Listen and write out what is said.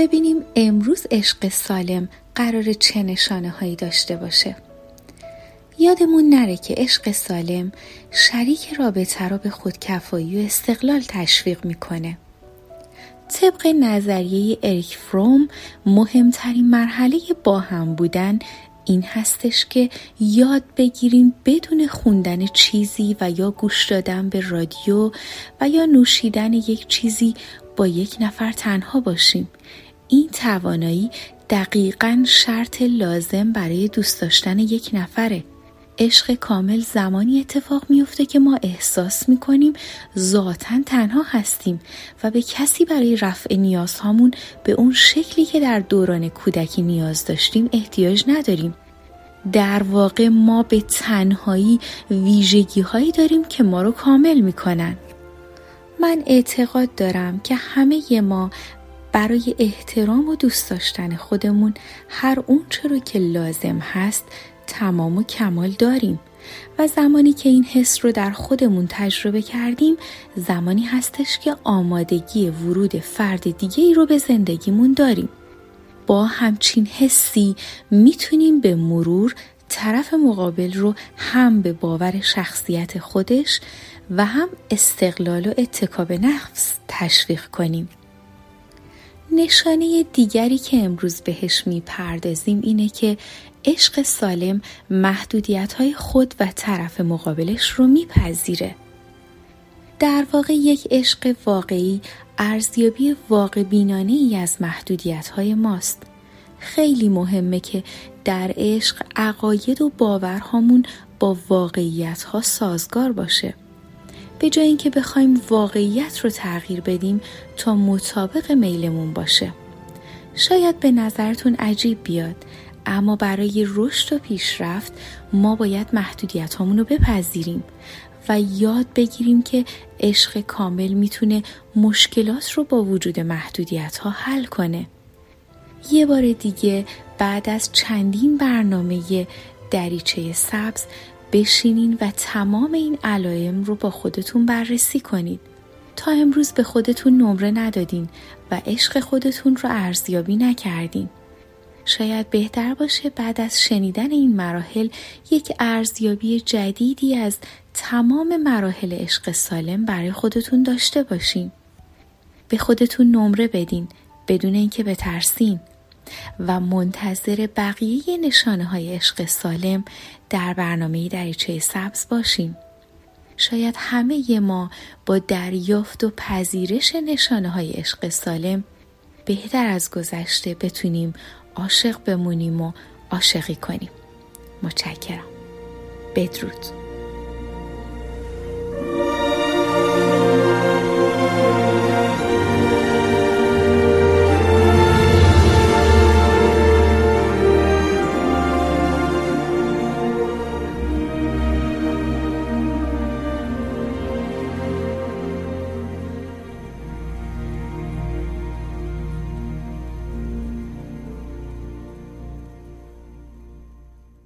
ببینیم امروز عشق سالم قرار چه نشانه هایی داشته باشه. یادمون نره که عشق سالم شریک رابطه را به خودکفایی و استقلال تشویق می‌کنه. طبق نظریه اریک فروم مهمترین مرحله با هم بودن این هستش که یاد بگیریم بدون خوندن چیزی و یا گوش دادن به رادیو و یا نوشیدن یک چیزی با یک نفر تنها باشیم. این توانایی دقیقا شرط لازم برای دوست داشتن یک نفره. عشق کامل زمانی اتفاق میفته که ما احساس می‌کنیم ذاتا تنها هستیم و به کسی برای رفع نیازهامون به اون شکلی که در دوران کودکی نیاز داشتیم احتیاج نداریم. در واقع ما به تنهایی ویژگی هایی داریم که ما رو کامل می‌کنن. من اعتقاد دارم که همه ما برای احترام و دوست داشتن خودمون هر اونچه رو که لازم هست تمام و کمال داریم. و زمانی که این حس رو در خودمون تجربه کردیم زمانی هستش که آمادگی ورود فرد دیگه ای رو به زندگیمون داریم. با همچین حسی می‌تونیم به مرور طرف مقابل رو هم به باور شخصیت خودش و هم استقلال و اتکاب نفس تشویق کنیم. نشانه دیگری که امروز بهش می‌پردازیم اینه که عشق سالم محدودیت های خود و طرف مقابلش رو میپذیره. در واقع یک عشق واقعی ارزیابی واقع بینانه ای از محدودیت های ماست. خیلی مهمه که در عشق عقاید و باورهامون با واقعیت ها سازگار باشه. به جای اینکه بخوایم واقعیت رو تغییر بدیم تا مطابق میلمون باشه. شاید به نظرتون عجیب بیاد اما برای رشد و پیشرفت ما باید محدودیت رو بپذیریم و یاد بگیریم که عشق کامل می‌تونه مشکلات رو با وجود محدودیت ها حل کنه. یه بار دیگه بعد از چندین برنامه دریچه سبز بشینین و تمام این علائم رو با خودتون بررسی کنید. تا امروز به خودتون نمره ندادین و عشق خودتون رو ارزیابی نکردین. شاید بهتر باشه بعد از شنیدن این مراحل یک ارزیابی جدیدی از تمام مراحل عشق سالم برای خودتون داشته باشین. به خودتون نمره بدین بدون اینکه بترسین و منتظر بقیه نشانه های عشق سالم در برنامه دریچه سبز باشین. شاید همه ما با دریافت و پذیرش نشانه های عشق سالم بهتر از گذشته بتونیم عاشق بمونیم و عاشقی کنیم. متشکرم. بدرود.